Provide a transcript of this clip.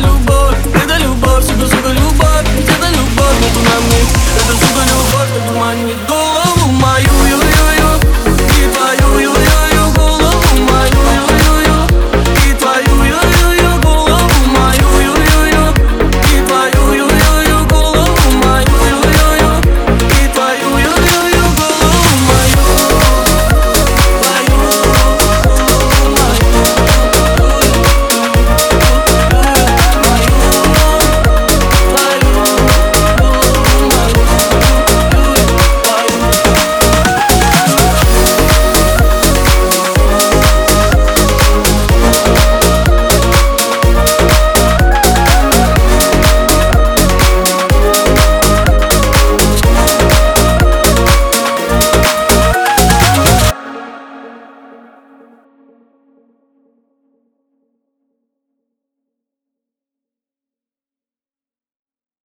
Hallelujah.